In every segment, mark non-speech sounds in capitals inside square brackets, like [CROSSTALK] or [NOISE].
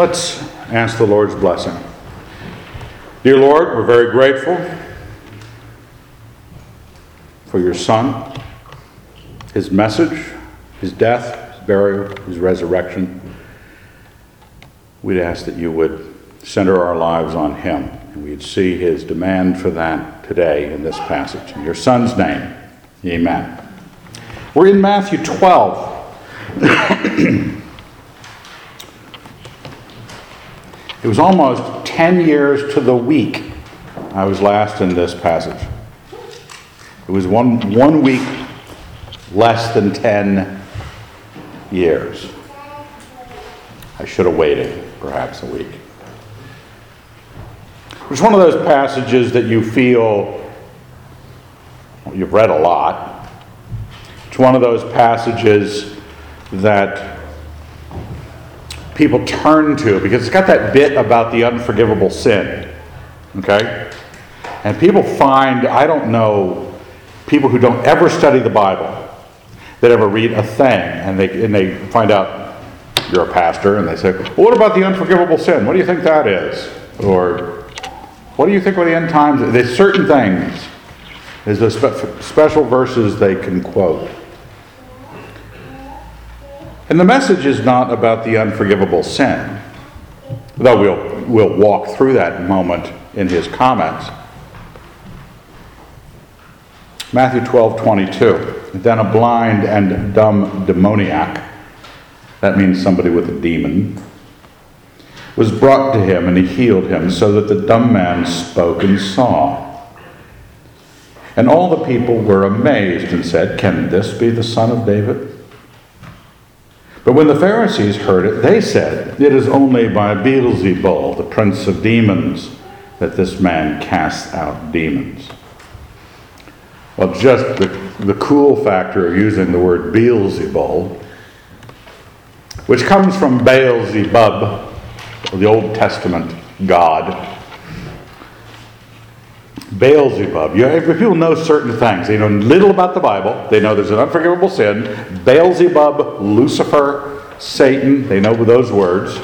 Let's ask the Lord's blessing. Dear Lord, we're very grateful for your Son, his message, his death, his burial, his resurrection. We'd ask that you would center our lives on him, and we'd see his demand for that today in this passage. In your Son's name, amen. We're in Matthew 12. [CLEARS THROAT] It was almost 10 years to the week I was last in this passage. It was one, one week less than 10 years. I should have waited perhaps a week. It's one of those passages that you feel well, you've read a lot. It's one of those passages that people turn to because it's got that bit about the unforgivable sin. Okay? And people find, I don't know, people who don't ever study the Bible that ever read a thing and they, and they find out you're a pastor and they say, well, what about the unforgivable sin? What do you think that is? Or what do you think of the end times? There's certain things. There's the spe- special verses they can quote. And the message is not about the unforgivable sin, though we'll, we'll walk through that moment in his comments. Matthew 12, 22. Then a blind and dumb demoniac, that means somebody with a demon, was brought to him and he healed him so that the dumb man spoke and saw. And all the people were amazed and said, Can this be the son of David? But when the Pharisees heard it, they said, It is only by Beelzebul, the prince of demons, that this man casts out demons. Well, just the, the cool factor of using the word Beelzebul, which comes from Beelzebub, the Old Testament god, Beelzebub. You, if people know certain things, they know little about the Bible. They know there's an unforgivable sin. Beelzebub, Lucifer, Satan. They know those words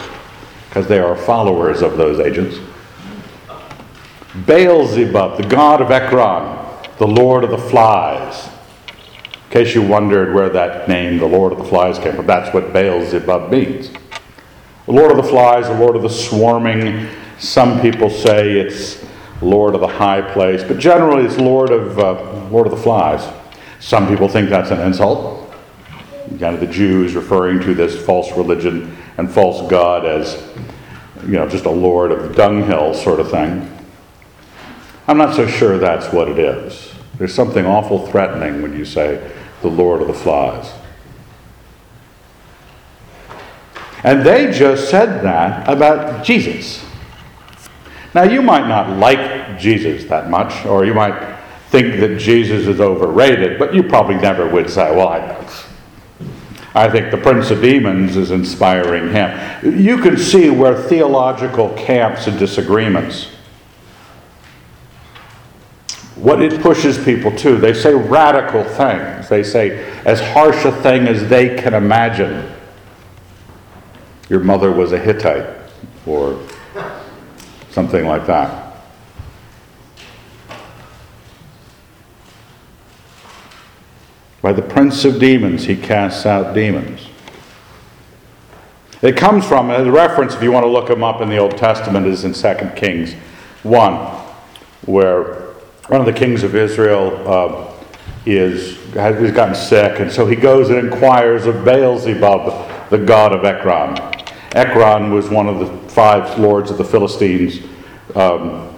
because they are followers of those agents. Beelzebub, the god of Ekron, the lord of the flies. In case you wondered where that name, the lord of the flies, came from, that's what Beelzebub means. The lord of the flies, the lord of the swarming. Some people say it's Lord of the high place, but generally it's Lord of, uh, Lord of the flies. Some people think that's an insult. Kind of the Jews referring to this false religion and false God as, you know, just a Lord of the dunghill sort of thing. I'm not so sure that's what it is. There's something awful threatening when you say the Lord of the flies. And they just said that about Jesus. Now, you might not like Jesus that much, or you might think that Jesus is overrated, but you probably never would say, Well, I, I think the Prince of Demons is inspiring him. You can see where theological camps and disagreements. What it pushes people to, they say radical things. They say as harsh a thing as they can imagine. Your mother was a Hittite, or something like that. By the prince of demons, he casts out demons. It comes from, a reference, if you want to look them up in the Old Testament, is in 2 Kings 1, where one of the kings of Israel uh, is, has gotten sick, and so he goes and inquires of Beelzebub, the god of Ekron. Ekron was one of the five lords of the Philistines, um,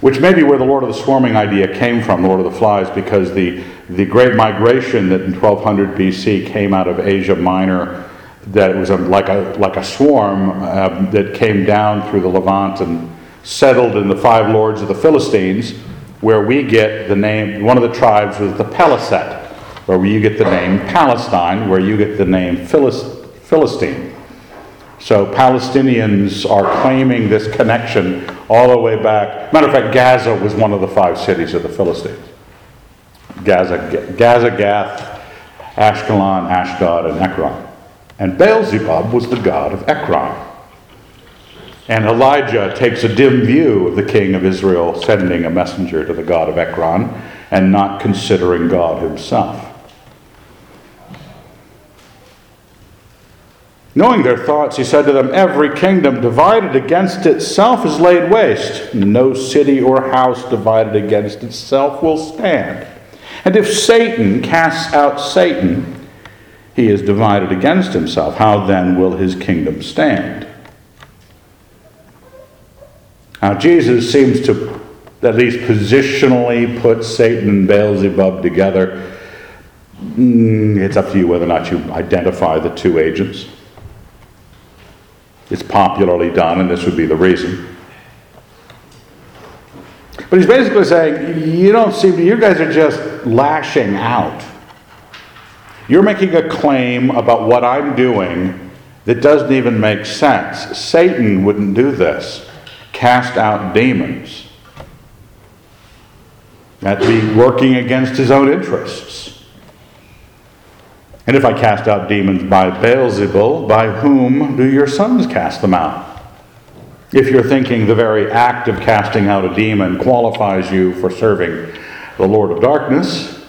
which may be where the Lord of the Swarming idea came from, the Lord of the Flies, because the, the great migration that in 1200 BC came out of Asia Minor, that was a, like, a, like a swarm uh, that came down through the Levant and settled in the five lords of the Philistines, where we get the name, one of the tribes was the Peleset, where you get the name Palestine, where you get the name Philist, Philistine. So Palestinians are claiming this connection all the way back. Matter of fact, Gaza was one of the five cities of the Philistines. Gaza, Gaza, Gath, Ashkelon, Ashdod, and Ekron. And Beelzebub was the god of Ekron. And Elijah takes a dim view of the king of Israel sending a messenger to the god of Ekron and not considering God himself. Knowing their thoughts, he said to them, Every kingdom divided against itself is laid waste. No city or house divided against itself will stand. And if Satan casts out Satan, he is divided against himself. How then will his kingdom stand? Now, Jesus seems to at least positionally put Satan and Beelzebub together. Mm, it's up to you whether or not you identify the two agents. It's popularly done, and this would be the reason. But he's basically saying, you don't seem to, you guys are just lashing out. You're making a claim about what I'm doing that doesn't even make sense. Satan wouldn't do this. Cast out demons. That'd be working against his own interests. And if I cast out demons by Beelzebul, by whom do your sons cast them out? If you're thinking the very act of casting out a demon qualifies you for serving the Lord of Darkness,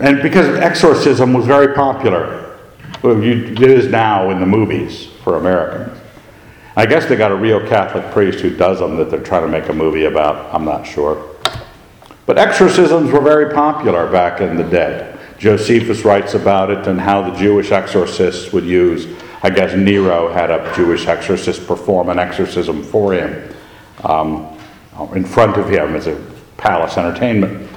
and because exorcism was very popular, it is now in the movies for Americans. I guess they got a real Catholic priest who does them that they're trying to make a movie about. I'm not sure. But exorcisms were very popular back in the day. Josephus writes about it and how the Jewish exorcists would use, I guess Nero had a Jewish exorcist perform an exorcism for him um, in front of him as a palace entertainment.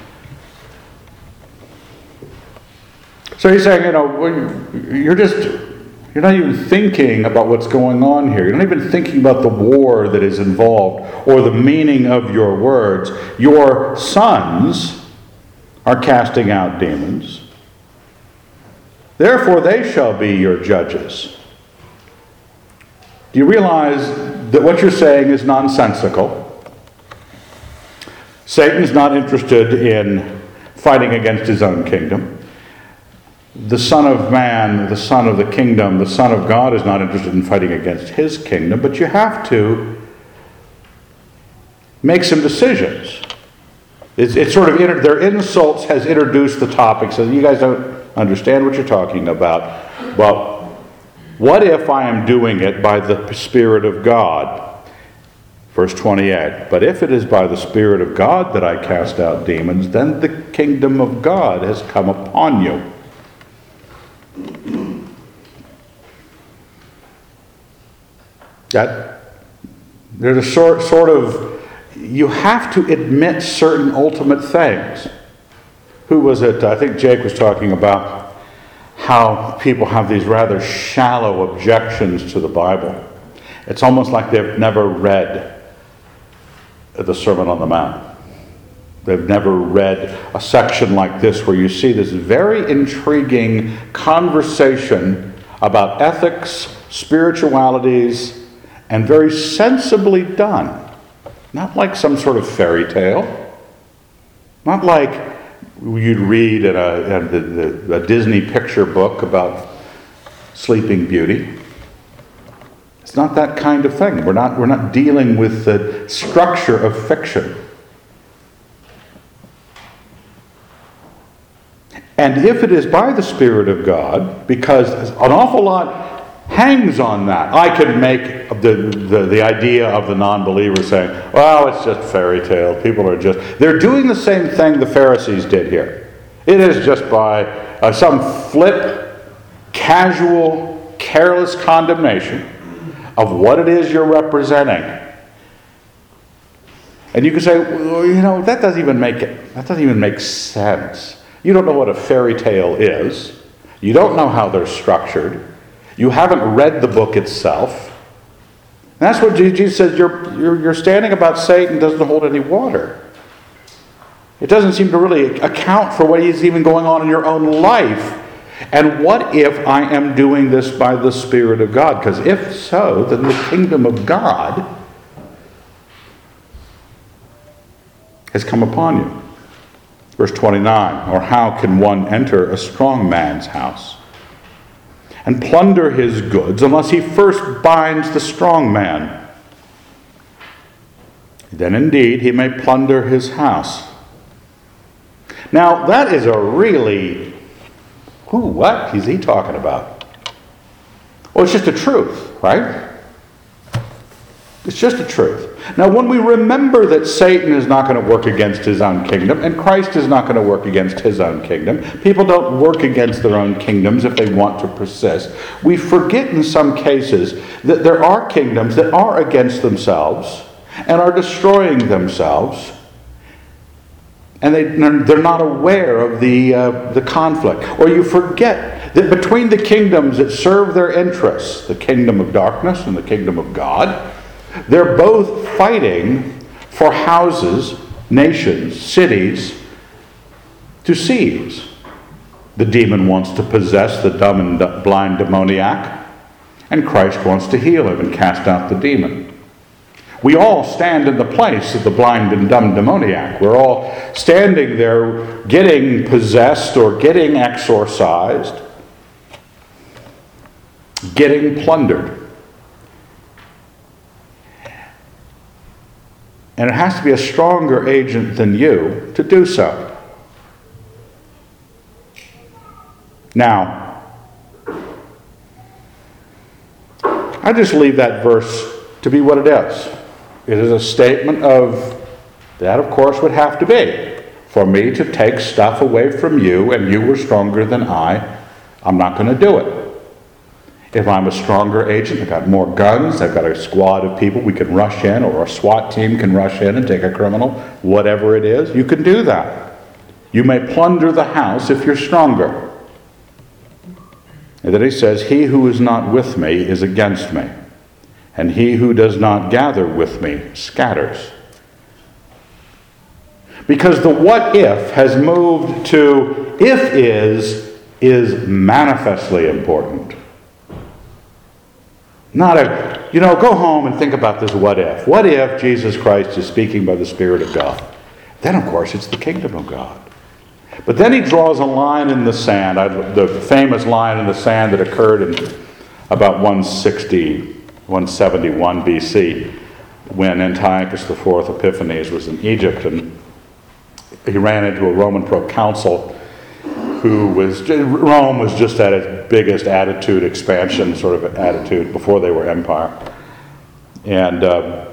So he's saying, you know, you're just, you're not even thinking about what's going on here. You're not even thinking about the war that is involved or the meaning of your words. Your sons are casting out demons. Therefore, they shall be your judges. Do you realize that what you're saying is nonsensical? Satan's not interested in fighting against his own kingdom. The Son of Man, the Son of the kingdom, the Son of God is not interested in fighting against his kingdom, but you have to make some decisions. It's, it's sort of, their insults has introduced the topic, so you guys don't understand what you're talking about. But what if I am doing it by the Spirit of God? Verse 28 But if it is by the Spirit of God that I cast out demons, then the kingdom of God has come upon you. That there's a sort, sort of, you have to admit certain ultimate things who was it? I think Jake was talking about how people have these rather shallow objections to the Bible. It's almost like they've never read the Sermon on the Mount. They've never read a section like this where you see this very intriguing conversation about ethics, spiritualities, and very sensibly done. Not like some sort of fairy tale. Not like you'd read in a, in a, a Disney picture book about Sleeping Beauty. It's not that kind of thing. We're not, we're not dealing with the structure of fiction. And if it is by the Spirit of God, because an awful lot hangs on that. I could make the, the, the idea of the non believer saying, well, it's just fairy tale. People are just. They're doing the same thing the Pharisees did here. It is just by uh, some flip, casual, careless condemnation of what it is you're representing. And you can say, well, you know, that doesn't even make it, that doesn't even make sense. You don't know what a fairy tale is. You don't know how they're structured. You haven't read the book itself. And that's what Jesus says your, your, your standing about Satan doesn't hold any water. It doesn't seem to really account for what is even going on in your own life. And what if I am doing this by the Spirit of God? Because if so, then the kingdom of God has come upon you. Verse 29 Or how can one enter a strong man's house? And plunder his goods unless he first binds the strong man. Then indeed he may plunder his house. Now, that is a really. Who, what is he talking about? Well, it's just a truth, right? It's just a truth. Now, when we remember that Satan is not going to work against his own kingdom, and Christ is not going to work against his own kingdom, people don't work against their own kingdoms if they want to persist. We forget in some cases that there are kingdoms that are against themselves and are destroying themselves, and they, they're not aware of the, uh, the conflict. Or you forget that between the kingdoms that serve their interests, the kingdom of darkness and the kingdom of God, they're both fighting for houses, nations, cities to seize. The demon wants to possess the dumb and blind demoniac, and Christ wants to heal him and cast out the demon. We all stand in the place of the blind and dumb demoniac. We're all standing there getting possessed or getting exorcised, getting plundered. And it has to be a stronger agent than you to do so. Now, I just leave that verse to be what it is. It is a statement of that, of course, would have to be for me to take stuff away from you and you were stronger than I. I'm not going to do it. If I'm a stronger agent, I've got more guns, I've got a squad of people we can rush in, or a SWAT team can rush in and take a criminal, whatever it is, you can do that. You may plunder the house if you're stronger. And then he says, He who is not with me is against me, and he who does not gather with me scatters. Because the what if has moved to if is is manifestly important. Not a, you know, go home and think about this what if. What if Jesus Christ is speaking by the Spirit of God? Then, of course, it's the kingdom of God. But then he draws a line in the sand, the famous line in the sand that occurred in about 160, 171 BC, when Antiochus IV Epiphanes was in Egypt and he ran into a Roman proconsul who was Rome was just at its biggest attitude expansion sort of attitude before they were empire, and uh,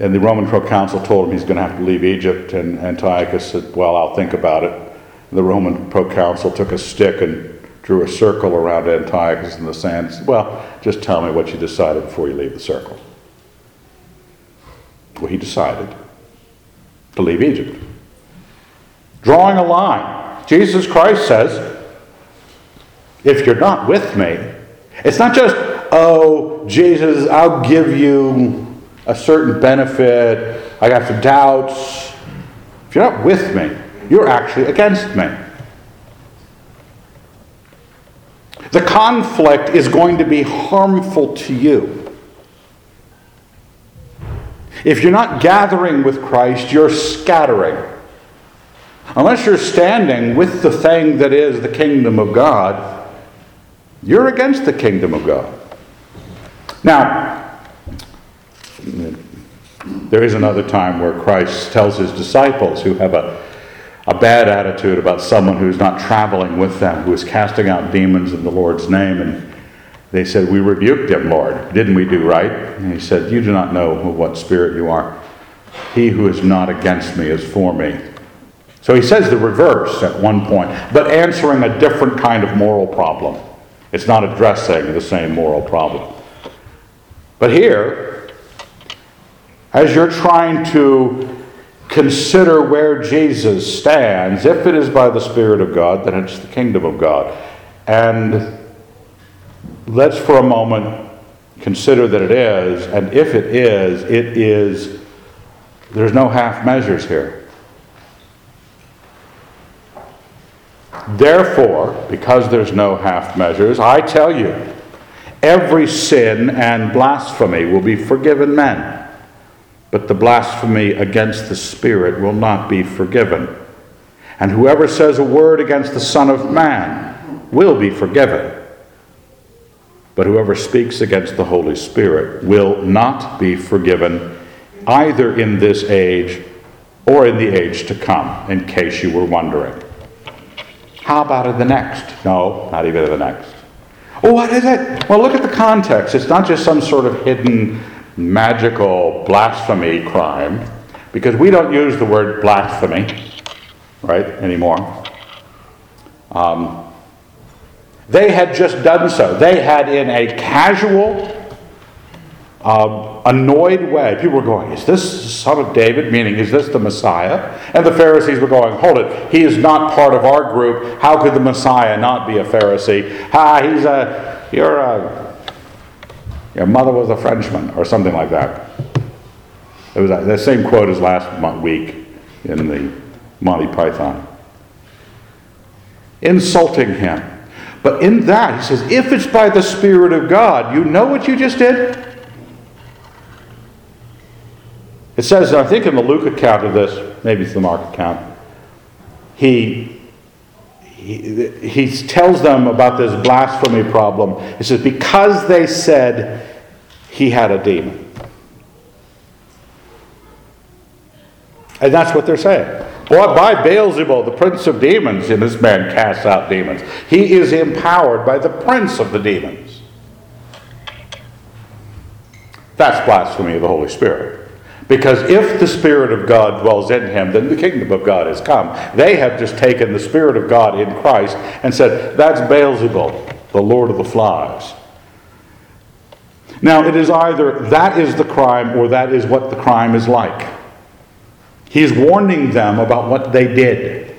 and the Roman proconsul told him he's going to have to leave Egypt, and Antiochus said, "Well, I'll think about it." And the Roman proconsul took a stick and drew a circle around Antiochus in the sand. Said, well, just tell me what you decided before you leave the circle. Well, he decided to leave Egypt, drawing a line Jesus Christ says, if you're not with me, it's not just, oh, Jesus, I'll give you a certain benefit, I got some doubts. If you're not with me, you're actually against me. The conflict is going to be harmful to you. If you're not gathering with Christ, you're scattering. Unless you're standing with the thing that is the kingdom of God, you're against the kingdom of God. Now, there is another time where Christ tells his disciples who have a, a bad attitude about someone who's not traveling with them, who is casting out demons in the Lord's name, and they said, We rebuked him, Lord. Didn't we do right? And he said, You do not know what spirit you are. He who is not against me is for me. So he says the reverse at one point, but answering a different kind of moral problem. It's not addressing the same moral problem. But here, as you're trying to consider where Jesus stands, if it is by the Spirit of God, then it's the kingdom of God. And let's for a moment consider that it is, and if it is, it is, there's no half measures here. Therefore, because there's no half measures, I tell you, every sin and blasphemy will be forgiven men, but the blasphemy against the Spirit will not be forgiven. And whoever says a word against the Son of Man will be forgiven. But whoever speaks against the Holy Spirit will not be forgiven either in this age or in the age to come, in case you were wondering. How about in the next? No, not even in the next. Oh, what is it? Well, look at the context. It's not just some sort of hidden magical blasphemy crime, because we don't use the word blasphemy, right, anymore. Um, they had just done so. They had, in a casual, um, annoyed way, people were going, Is this the son of David? Meaning, is this the Messiah? And the Pharisees were going, Hold it, he is not part of our group. How could the Messiah not be a Pharisee? Ah, he's a, you're a, your mother was a Frenchman, or something like that. It was the same quote as last week in the Monty Python. Insulting him. But in that, he says, if it's by the Spirit of God, you know what you just did? It says, I think in the Luke account of this, maybe it's the Mark account, he, he, he tells them about this blasphemy problem. He says, because they said he had a demon. And that's what they're saying. Well, by Beelzebul, the prince of demons, and this man casts out demons. He is empowered by the prince of the demons. That's blasphemy of the Holy Spirit. Because if the Spirit of God dwells in him, then the kingdom of God has come. They have just taken the Spirit of God in Christ and said, that's Beelzebul, the Lord of the flies. Now, it is either that is the crime or that is what the crime is like. He is warning them about what they did.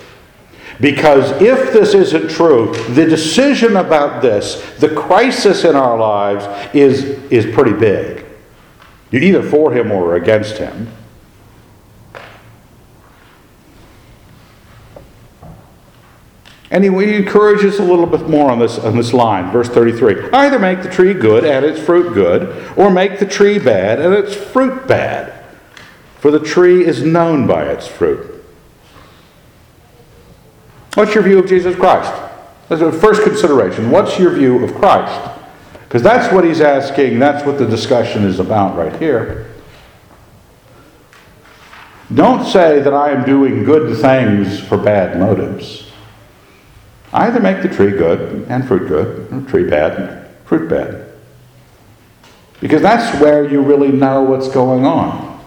Because if this isn't true, the decision about this, the crisis in our lives, is, is pretty big. You're either for him or against him. And he, encourages a little bit more on this, on this line, verse 33. Either make the tree good and its fruit good, or make the tree bad and its fruit bad. For the tree is known by its fruit. What's your view of Jesus Christ? That's the first consideration. What's your view of Christ? Because that's what he's asking, that's what the discussion is about right here. Don't say that I am doing good things for bad motives. Either make the tree good and fruit good, or tree bad and fruit bad. Because that's where you really know what's going on.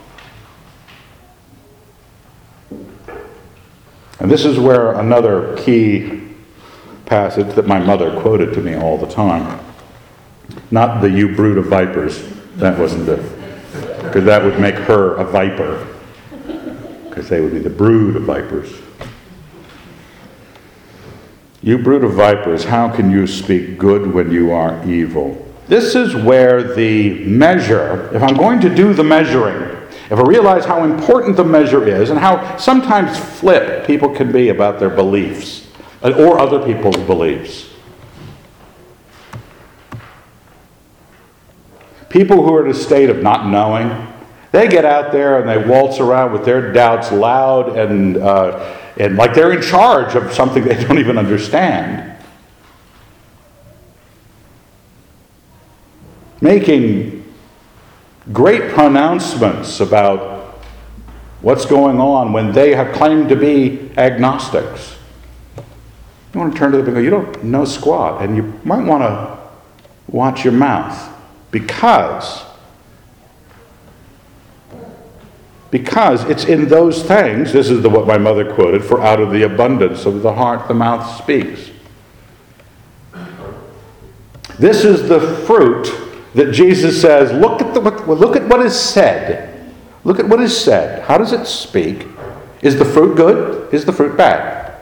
And this is where another key passage that my mother quoted to me all the time. Not the you brood of vipers. That wasn't the, Because that would make her a viper. Because they would be the brood of vipers. You brood of vipers, how can you speak good when you are evil? This is where the measure, if I'm going to do the measuring, if I realize how important the measure is and how sometimes flip people can be about their beliefs uh, or other people's beliefs. People who are in a state of not knowing, they get out there and they waltz around with their doubts loud and, uh, and like they're in charge of something they [LAUGHS] don't even understand. Making great pronouncements about what's going on when they have claimed to be agnostics. You want to turn to them and go, You don't know squat, and you might want to watch your mouth because. Because it's in those things, this is the, what my mother quoted, for out of the abundance of the heart the mouth speaks. This is the fruit that Jesus says, look at, the, look at what is said. Look at what is said. How does it speak? Is the fruit good? Is the fruit bad?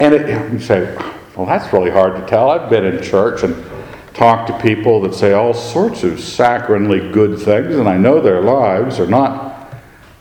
And it, you say, well, that's really hard to tell. I've been in church and talked to people that say all sorts of saccharinely good things, and I know their lives are not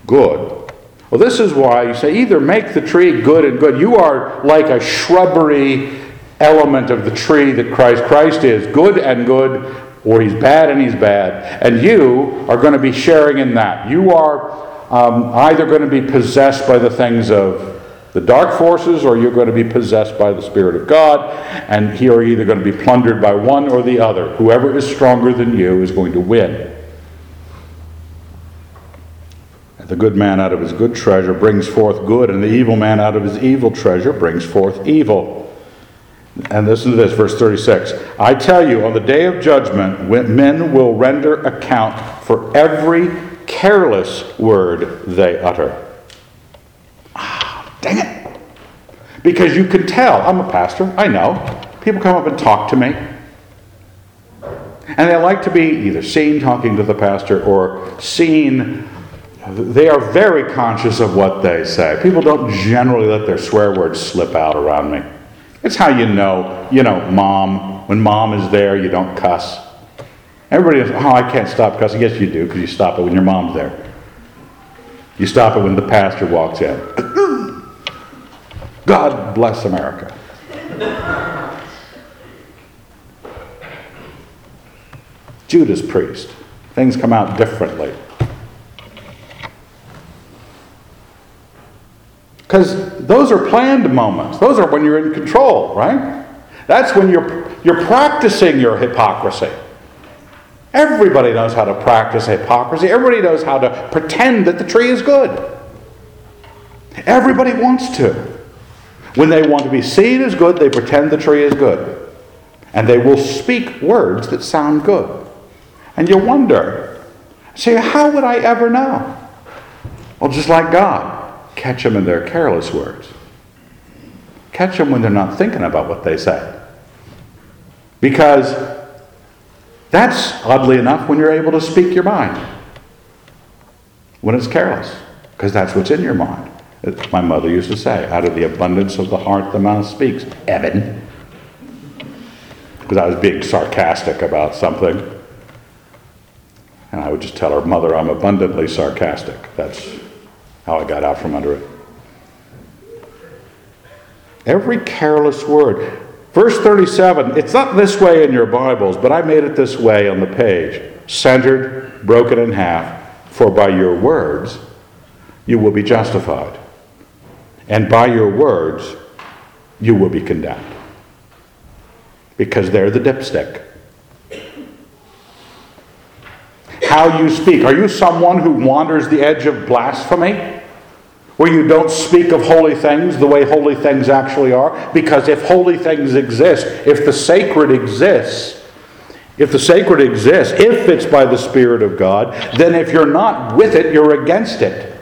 good. Well, this is why you say either make the tree good and good. You are like a shrubbery element of the tree that Christ Christ is good and good, or he's bad and he's bad. And you are going to be sharing in that. You are um, either going to be possessed by the things of The dark forces, or you're going to be possessed by the Spirit of God, and you are either going to be plundered by one or the other. Whoever is stronger than you is going to win. And The good man out of his good treasure brings forth good, and the evil man out of his evil treasure brings forth evil. And listen to this, verse 36. I tell you, on the day of judgment, men will render account for every careless word they utter. Ah, dang it. Because you can tell, I'm a pastor, I know. People come up and talk to me. And they like to be either seen talking to the pastor or seen they are very conscious of what they say. People don't generally let their swear words slip out around me. It's how you know, you know, mom. When mom is there, you don't cuss. Everybody goes, oh, I can't stop cussing. Yes, you do, because you stop it when your mom's there. You stop it when the pastor walks in. God bless America. Judas Priest. Things come out differently. Because those are planned moments. Those are when you're in control, right? That's when you're, you're practicing your hypocrisy. Everybody knows how to practice hypocrisy. Everybody knows how to pretend that the tree is good. Everybody wants to. When they want to be seen as good, they pretend the tree is good. And they will speak words that sound good. And you wonder, say, how would I ever know? Well, just like God. Catch them in their careless words. Catch them when they're not thinking about what they say. Because that's, oddly enough, when you're able to speak your mind. When it's careless, because that's what's in your mind. My mother used to say, out of the abundance of the heart, the mouth speaks. Evan. Because I was being sarcastic about something. And I would just tell her, Mother, I'm abundantly sarcastic. That's how I got out from under it. Every careless word. Verse 37, it's not this way in your Bibles, but I made it this way on the page centered, broken in half. For by your words you will be justified, and by your words you will be condemned. Because they're the dipstick. how you speak. Are you someone who wanders the edge of blasphemy? Where you don't speak of holy things the way holy things actually are? Because if holy things exist, if the sacred exists, if the sacred exists, if it's by the Spirit of God, then if you're not with it, you're against it.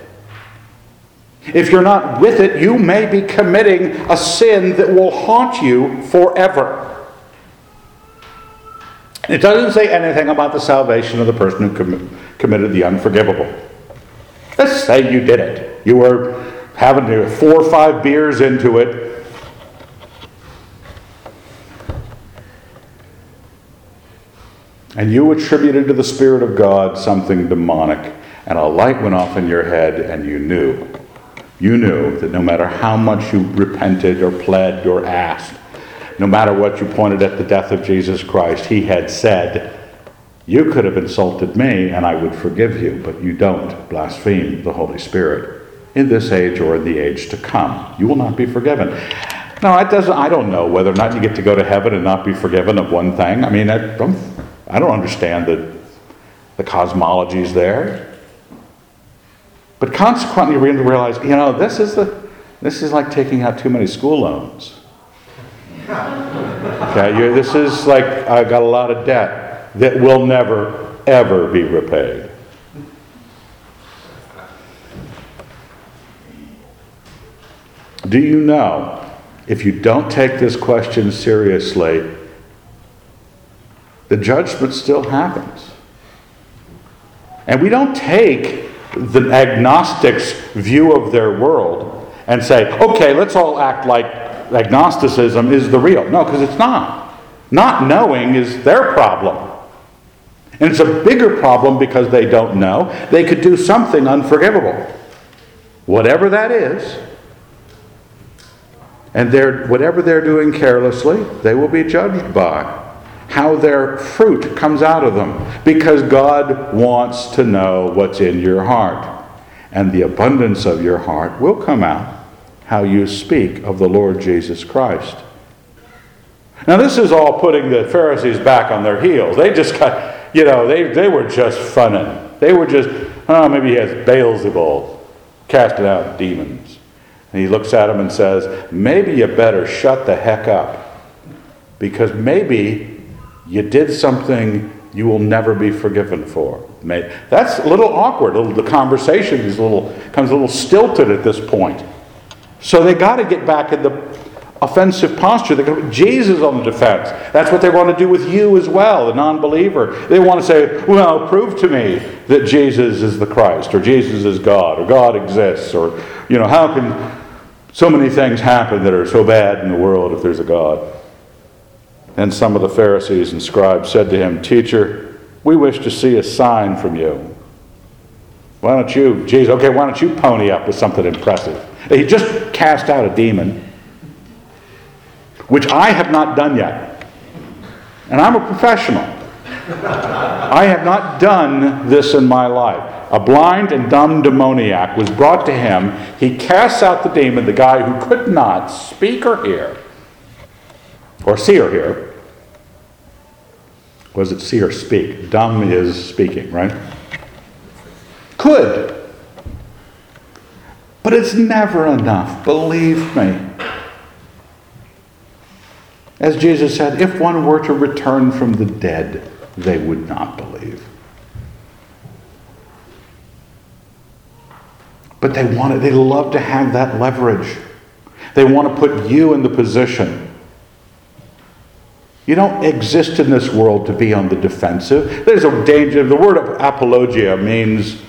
If you're not with it, you may be committing a sin that will haunt you forever. It doesn't say anything about the salvation of the person who com- committed the unforgivable. Let's say you did it. You were having four or five beers into it. And you attributed to the Spirit of God something demonic, and a light went off in your head, and you knew. You knew that no matter how much you repented or pled or asked, no matter what you pointed at the death of Jesus Christ, he had said, You could have insulted me and I would forgive you, but you don't blaspheme the Holy Spirit in this age or in the age to come. You will not be forgiven. Now, it doesn't, I don't know whether or not you get to go to heaven and not be forgiven of one thing. I mean, I don't, I don't understand the, the cosmologies there. But consequently, we realize, you know, this is, the, this is like taking out too many school loans. Okay, you, this is like I got a lot of debt that will never, ever be repaid. Do you know if you don't take this question seriously, the judgment still happens? And we don't take the agnostics' view of their world and say, okay, let's all act like agnosticism is the real. No, because it's not. Not knowing is their problem. And it's a bigger problem because they don't know. They could do something unforgivable. Whatever that is. And they're, whatever they're doing carelessly, they will be judged by. How their fruit comes out of them. Because God wants to know what's in your heart. And the abundance of your heart will come out how you speak of the Lord Jesus Christ. Now, this is all putting the Pharisees back on their heels. They just got, you know, they, they were just funning. They were just, oh, maybe he has Beelzebul casting out demons. And he looks at them and says, maybe you better shut the heck up. Because maybe you did something you will never be forgiven for. That's a little awkward. The conversation is a little, comes a little stilted at this point. So they got to get back in the offensive posture. They got Jesus on the defense. That's what they want to do with you as well, the non-believer. They want to say, "Well, prove to me that Jesus is the Christ, or Jesus is God, or God exists, or you know, how can so many things happen that are so bad in the world if there's a God?" And some of the Pharisees and scribes said to him, Teacher, we wish to see a sign from you. Why don't you, Jesus, okay, why don't you pony up with something impressive? He just cast out a demon, which I have not done yet. And I'm a professional. I have not done this in my life. A blind and dumb demoniac was brought to him. He casts out the demon, the guy who could not speak or hear or see or hear. Was it see or speak? Dumb is speaking, right? Could. But it's never enough, believe me. As Jesus said, if one were to return from the dead, they would not believe. But they want it, they love to have that leverage. They want to put you in the position you don't exist in this world to be on the defensive. There's a danger. The word apologia means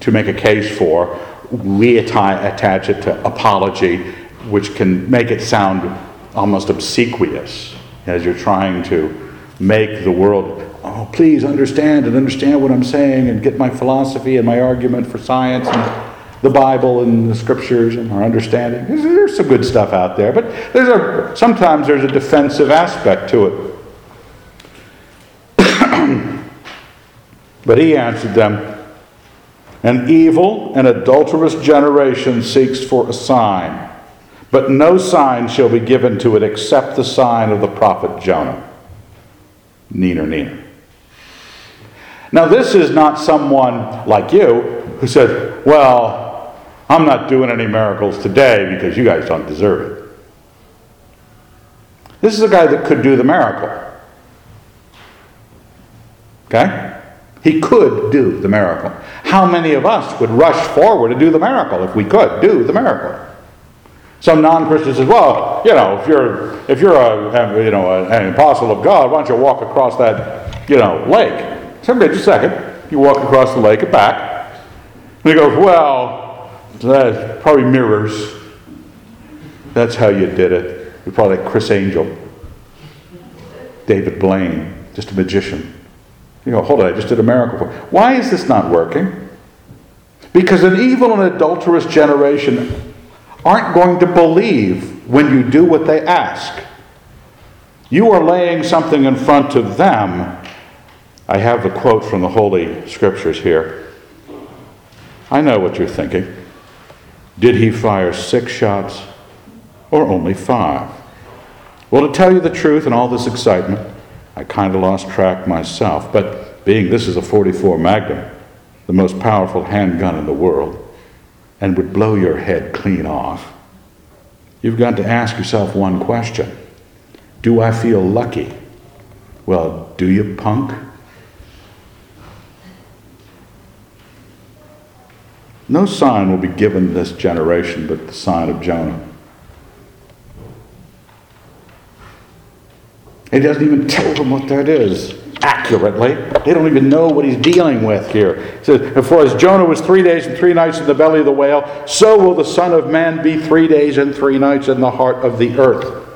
to make a case for. We attach it to apology, which can make it sound almost obsequious as you're trying to make the world, oh, please understand and understand what I'm saying and get my philosophy and my argument for science and the Bible and the scriptures and our understanding. There's, some good stuff out there, but there's a, sometimes there's a defensive aspect to it. but he answered them, An evil and adulterous generation seeks for a sign, but no sign shall be given to it except the sign of the prophet Jonah. Neener, neener. Now, this is not someone like you who said, Well, I'm not doing any miracles today because you guys don't deserve it. This is a guy that could do the miracle. Okay? He could do the miracle. How many of us would rush forward to do the miracle if we could do the miracle? Some non-Christian says, "Well, you know, if you're if you're a you know an apostle of God, why don't you walk across that you know lake?" Somebody, just a second. You walk across the lake and back. And he goes, "Well, that probably mirrors. That's how you did it. You're probably like Criss Angel, David Blaine, just a magician. You go, hold on, I just did a miracle. Why is this not working? Because an evil and adulterous generation aren't going to believe when you do what they ask. You are laying something in front of them. I have the quote from the Holy Scriptures here. I know what you're thinking. Did he fire six shots or only five? Well, to tell you the truth in all this excitement, I kind of lost track myself. But being this is a 44 Magnum, the most powerful handgun in the world, and would blow your head clean off, you've got to ask yourself one question Do I feel lucky? Well, do you, punk? No sign will be given this generation but the sign of Jonah. He doesn't even tell them what that is accurately. They don't even know what he's dealing with here. He says, For as Jonah was three days and three nights in the belly of the whale, so will the Son of Man be three days and three nights in the heart of the earth.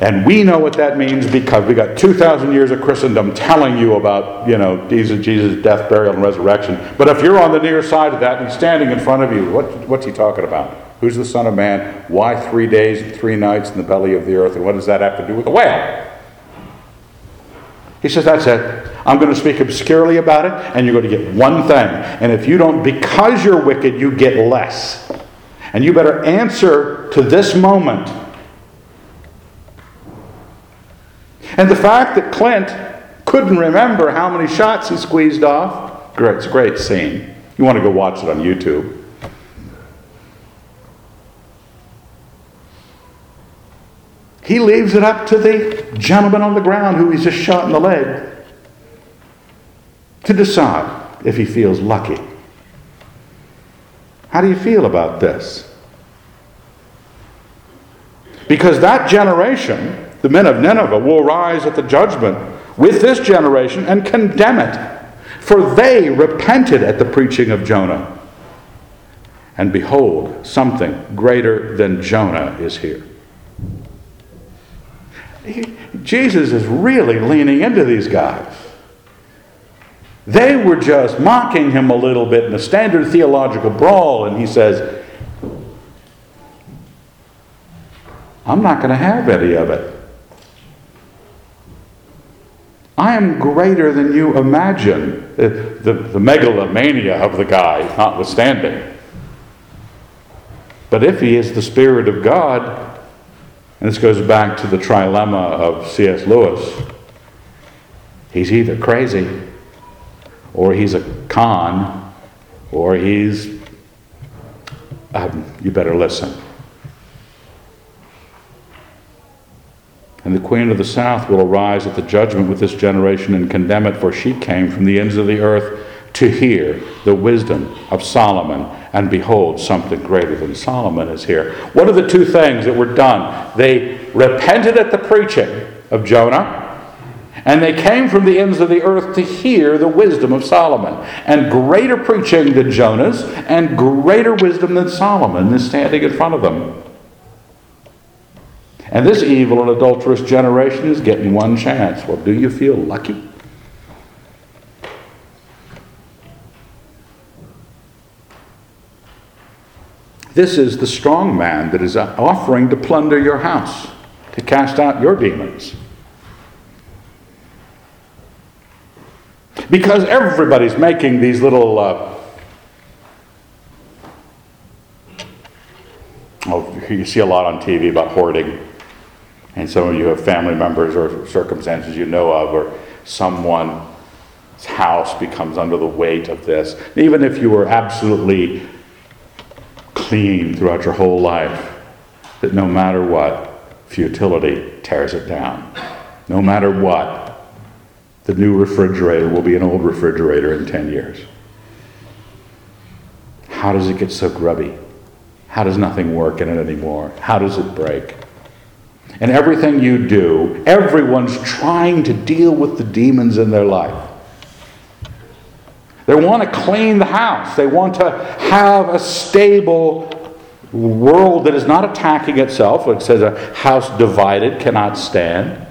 And we know what that means because we got 2,000 years of Christendom telling you about, you know, Jesus, Jesus' death, burial, and resurrection. But if you're on the near side of that and he's standing in front of you, what, what's he talking about? Who's the Son of Man? Why three days and three nights in the belly of the earth? And what does that have to do with the whale? He says, That's it. I'm going to speak obscurely about it, and you're going to get one thing. And if you don't, because you're wicked, you get less. And you better answer to this moment. And the fact that Clint couldn't remember how many shots he squeezed off, great, it's a great scene. You want to go watch it on YouTube. He leaves it up to the gentleman on the ground who he's just shot in the leg to decide if he feels lucky. How do you feel about this? Because that generation, the men of Nineveh, will rise at the judgment with this generation and condemn it. For they repented at the preaching of Jonah. And behold, something greater than Jonah is here. Jesus is really leaning into these guys. They were just mocking him a little bit in a standard theological brawl, and he says, I'm not going to have any of it. I am greater than you imagine. The, the, the, megalomania of the guy, notwithstanding. But if he is the Spirit of God, and this goes back to the trilemma of C.S. Lewis. He's either crazy, or he's a con, or he's. Um, you better listen. And the queen of the south will arise at the judgment with this generation and condemn it, for she came from the ends of the earth to hear the wisdom of Solomon. And behold, something greater than Solomon is here. What are the two things that were done? They repented at the preaching of Jonah. And they came from the ends of the earth to hear the wisdom of Solomon. And greater preaching than Jonah's, and greater wisdom than Solomon is standing in front of them. And this evil and adulterous generation is getting one chance. Well, do you feel lucky? This is the strong man that is offering to plunder your house, to cast out your demons. Because everybody's making these little. Uh, oh, you see a lot on TV about hoarding. And some of you have family members or circumstances you know of, or someone's house becomes under the weight of this. Even if you were absolutely clean throughout your whole life, that no matter what, futility tears it down. No matter what, the new refrigerator will be an old refrigerator in 10 years. How does it get so grubby? How does nothing work in it anymore? How does it break? And everything you do, everyone's trying to deal with the demons in their life. They want to clean the house. They want to have a stable world that is not attacking itself. It says a house divided cannot stand.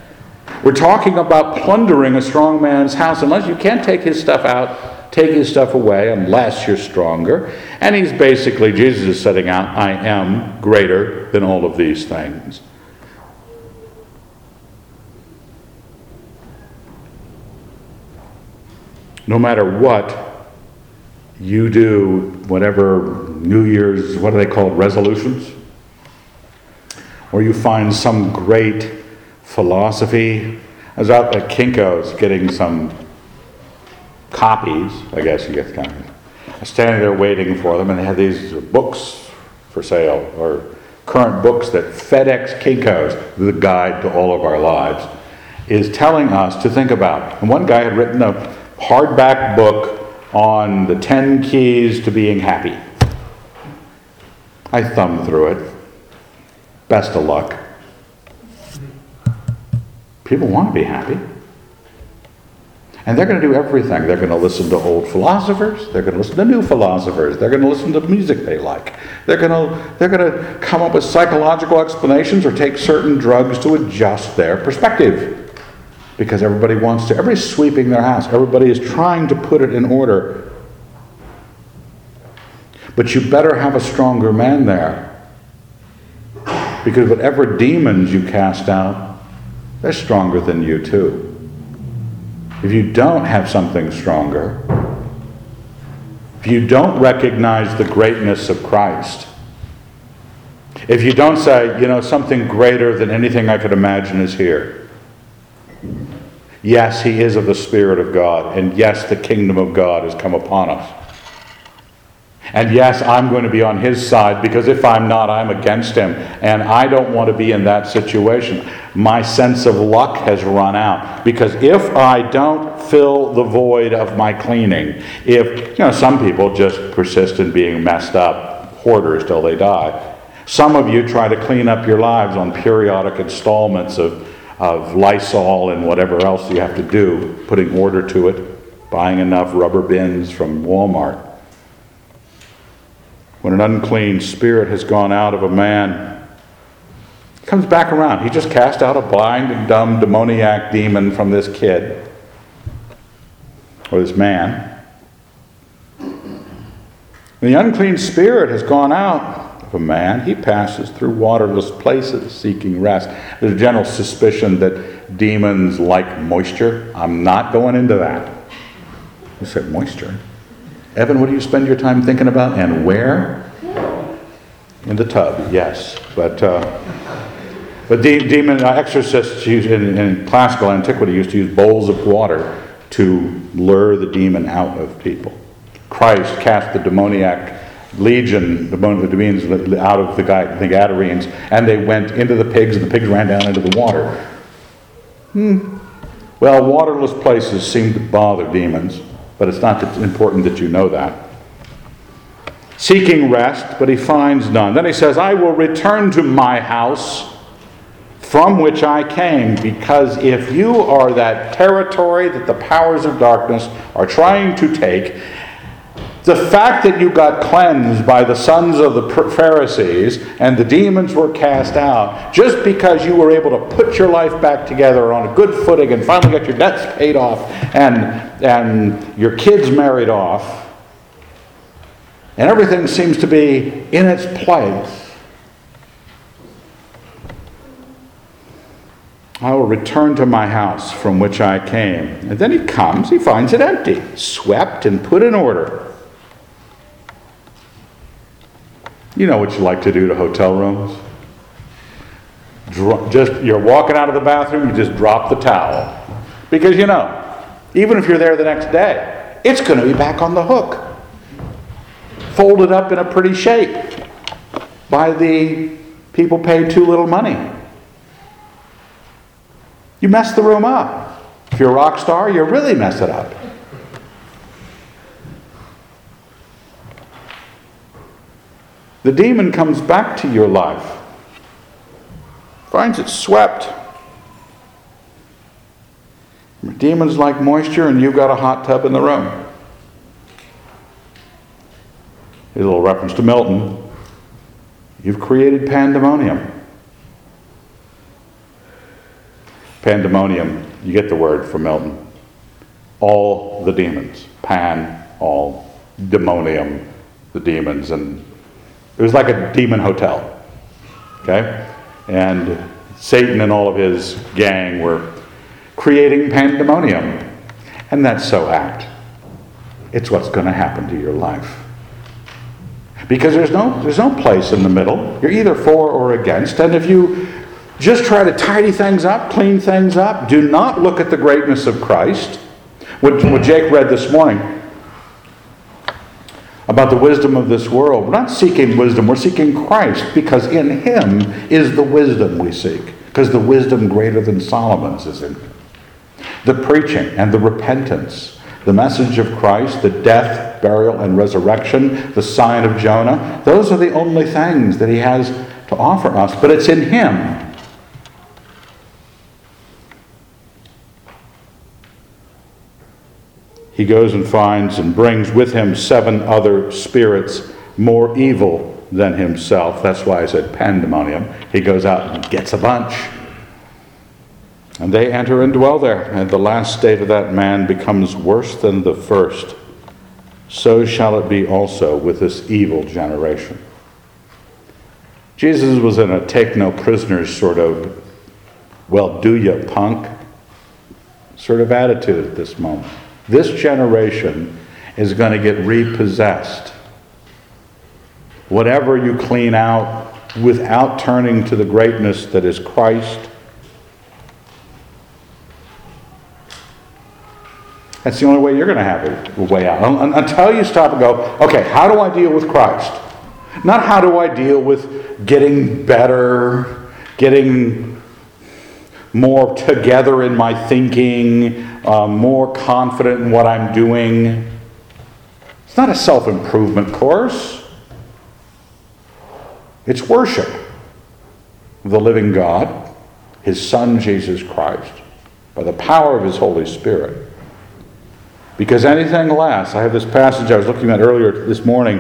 We're talking about plundering a strong man's house unless you can't take his stuff out, take his stuff away unless you're stronger. And he's basically, Jesus is setting out, I am greater than all of these things. No matter what you do whatever New Year's, what are they called, resolutions? Or you find some great philosophy. I was out at Kinko's getting some copies, I guess you get kind of. I was standing there waiting for them, and they had these books for sale, or current books that FedEx Kinko's, the guide to all of our lives, is telling us to think about. And one guy had written a hardback book on the 10 keys to being happy. I thumbed through it. Best of luck. People want to be happy. And they're going to do everything. They're going to listen to old philosophers. They're going to listen to new philosophers. They're going to listen to music they like. They're going to, they're going to come up with psychological explanations or take certain drugs to adjust their perspective because everybody wants to, everybody's sweeping their house, everybody is trying to put it in order. But you better have a stronger man there. Because whatever demons you cast out, they're stronger than you too. If you don't have something stronger, if you don't recognize the greatness of Christ, if you don't say, you know, something greater than anything I could imagine is here. Yes, he is of the Spirit of God, and yes, the kingdom of God has come upon us. And yes, I'm going to be on his side because if I'm not, I'm against him. And I don't want to be in that situation. My sense of luck has run out because if I don't fill the void of my cleaning, if, you know, some people just persist in being messed up hoarders till they die. Some of you try to clean up your lives on periodic installments of, of Lysol and whatever else you have to do, putting order to it, buying enough rubber bins from Walmart. When an unclean spirit has gone out of a man, comes back around. He just cast out a blind and dumb demoniac demon from this kid or this man. When the unclean spirit has gone out of a man, he passes through waterless places seeking rest. There's a general suspicion that demons like moisture. I'm not going into that. You said moisture. Evan, what do you spend your time thinking about and where? In the tub, yes. But, uh, but de- demon uh, exorcists used, in, in classical antiquity used to use bowls of water to lure the demon out of people. Christ cast the demoniac legion, the demons out of the, guy, the Gadarenes, and they went into the pigs, and the pigs ran down into the water. Hmm. Well, waterless places seem to bother demons but it's not important that you know that. Seeking rest, but he finds none. Then he says, I will return to my house from which I came, because if you are that territory that the powers of darkness are trying to take, the fact that you got cleansed by the sons of the Pharisees and the demons were cast out, just because you were able to put your life back together on a good footing and finally got your debts paid off and, and your kids married off, and everything seems to be in its place. I will return to my house from which I came. And then he comes, he finds it empty, swept and put in order. You know what you like to do to hotel rooms? Just you're walking out of the bathroom, you just drop the towel. Because you know, even if you're there the next day, it's going to be back on the hook. Folded up in a pretty shape by the people paid too little money. You mess the room up. If you're a rock star, you really mess it up. The demon comes back to your life, finds it swept. Demons like moisture, and you've got a hot tub in the room. A little reference to Milton. You've created pandemonium. Pandemonium, you get the word from Milton. All the demons. Pan, all. Demonium, the demons. And it was like a demon hotel. Okay? And Satan and all of his gang were creating pandemonium. And that's so apt. It's what's going to happen to your life. Because there's no, there's no place in the middle. You're either for or against. And if you just try to tidy things up, clean things up, do not look at the greatness of Christ. What, what Jake read this morning, about the wisdom of this world. We're not seeking wisdom, we're seeking Christ because in Him is the wisdom we seek. Because the wisdom greater than Solomon's is in Him. The preaching and the repentance, the message of Christ, the death, burial, and resurrection, the sign of Jonah, those are the only things that He has to offer us. But it's in Him he goes and finds and brings with him seven other spirits more evil than himself. That's why I said pandemonium. He goes out and gets a bunch. And they enter and dwell there. And the last state of that man becomes worse than the first. So shall it be also with this evil generation. Jesus was in a take no prisoners sort of, well, do ya punk, sort of attitude at this moment. This generation is going to get repossessed. Whatever you clean out, without turning to the greatness that is Christ? That's the only way you're going to have a way out. Until you stop and go, okay, how do I deal with Christ? Not how do I deal with getting better, getting more together in my thinking, uh, more confident in what I'm doing. It's not a self improvement course, it's worship of the living God, His Son Jesus Christ, by the power of His Holy Spirit. Because anything less, I have this passage I was looking at earlier this morning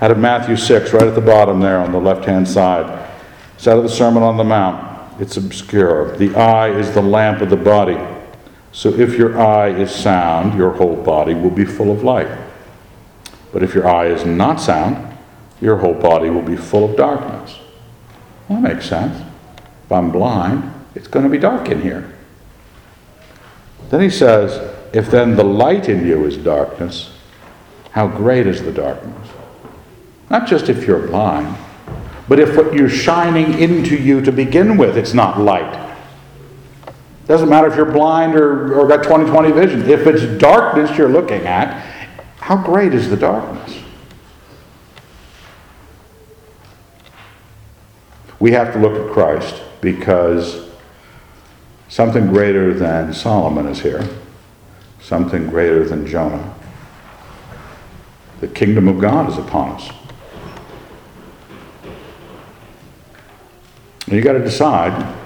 out of Matthew 6, right at the bottom there on the left hand side. It's out of the Sermon on the Mount. It's obscure. The eye is the lamp of the body. So if your eye is sound, your whole body will be full of light. But if your eye is not sound, your whole body will be full of darkness. Well, that makes sense. If I'm blind, it's going to be dark in here. Then he says, if then the light in you is darkness, how great is the darkness? Not just if you're blind, but if what you're shining into you to begin with, it's not light. Doesn't matter if you're blind or, or got 20 20 vision. If it's darkness you're looking at, how great is the darkness? We have to look at Christ because something greater than Solomon is here something greater than Jonah. The kingdom of God is upon us. And you got to decide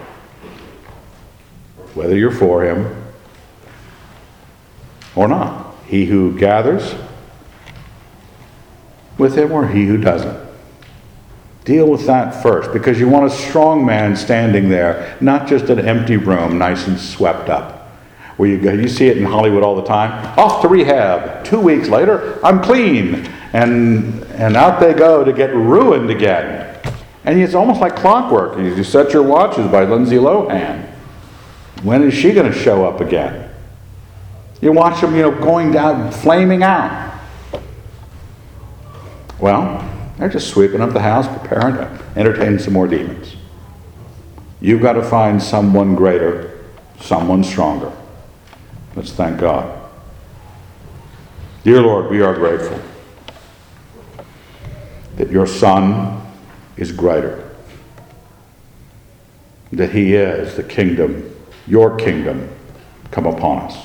whether you're for him or not. He who gathers with him or he who doesn't. Deal with that first because you want a strong man standing there, not just an empty room, nice and swept up where you go, you see it in Hollywood all the time. Off to rehab. Two weeks later, I'm clean. And, and out they go to get ruined again. And it's almost like clockwork. You set your watches by Lindsay Lohan. When is she going to show up again? You watch them, you know, going down, flaming out. Well, they're just sweeping up the house, preparing to entertain some more demons. You've got to find someone greater, someone stronger. Let's thank God. Dear Lord, we are grateful that your Son is greater, that he is the kingdom, your kingdom, come upon us.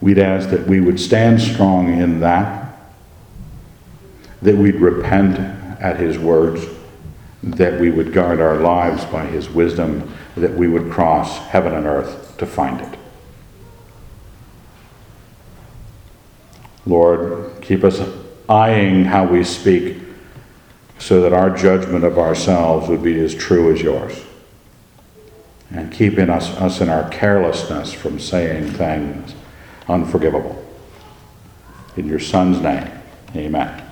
We'd ask that we would stand strong in that, that we'd repent at his words that we would guard our lives by his wisdom, that we would cross heaven and earth to find it. Lord, keep us eyeing how we speak so that our judgment of ourselves would be as true as yours. And keeping us, us in our carelessness from saying things unforgivable. In your Son's name, amen.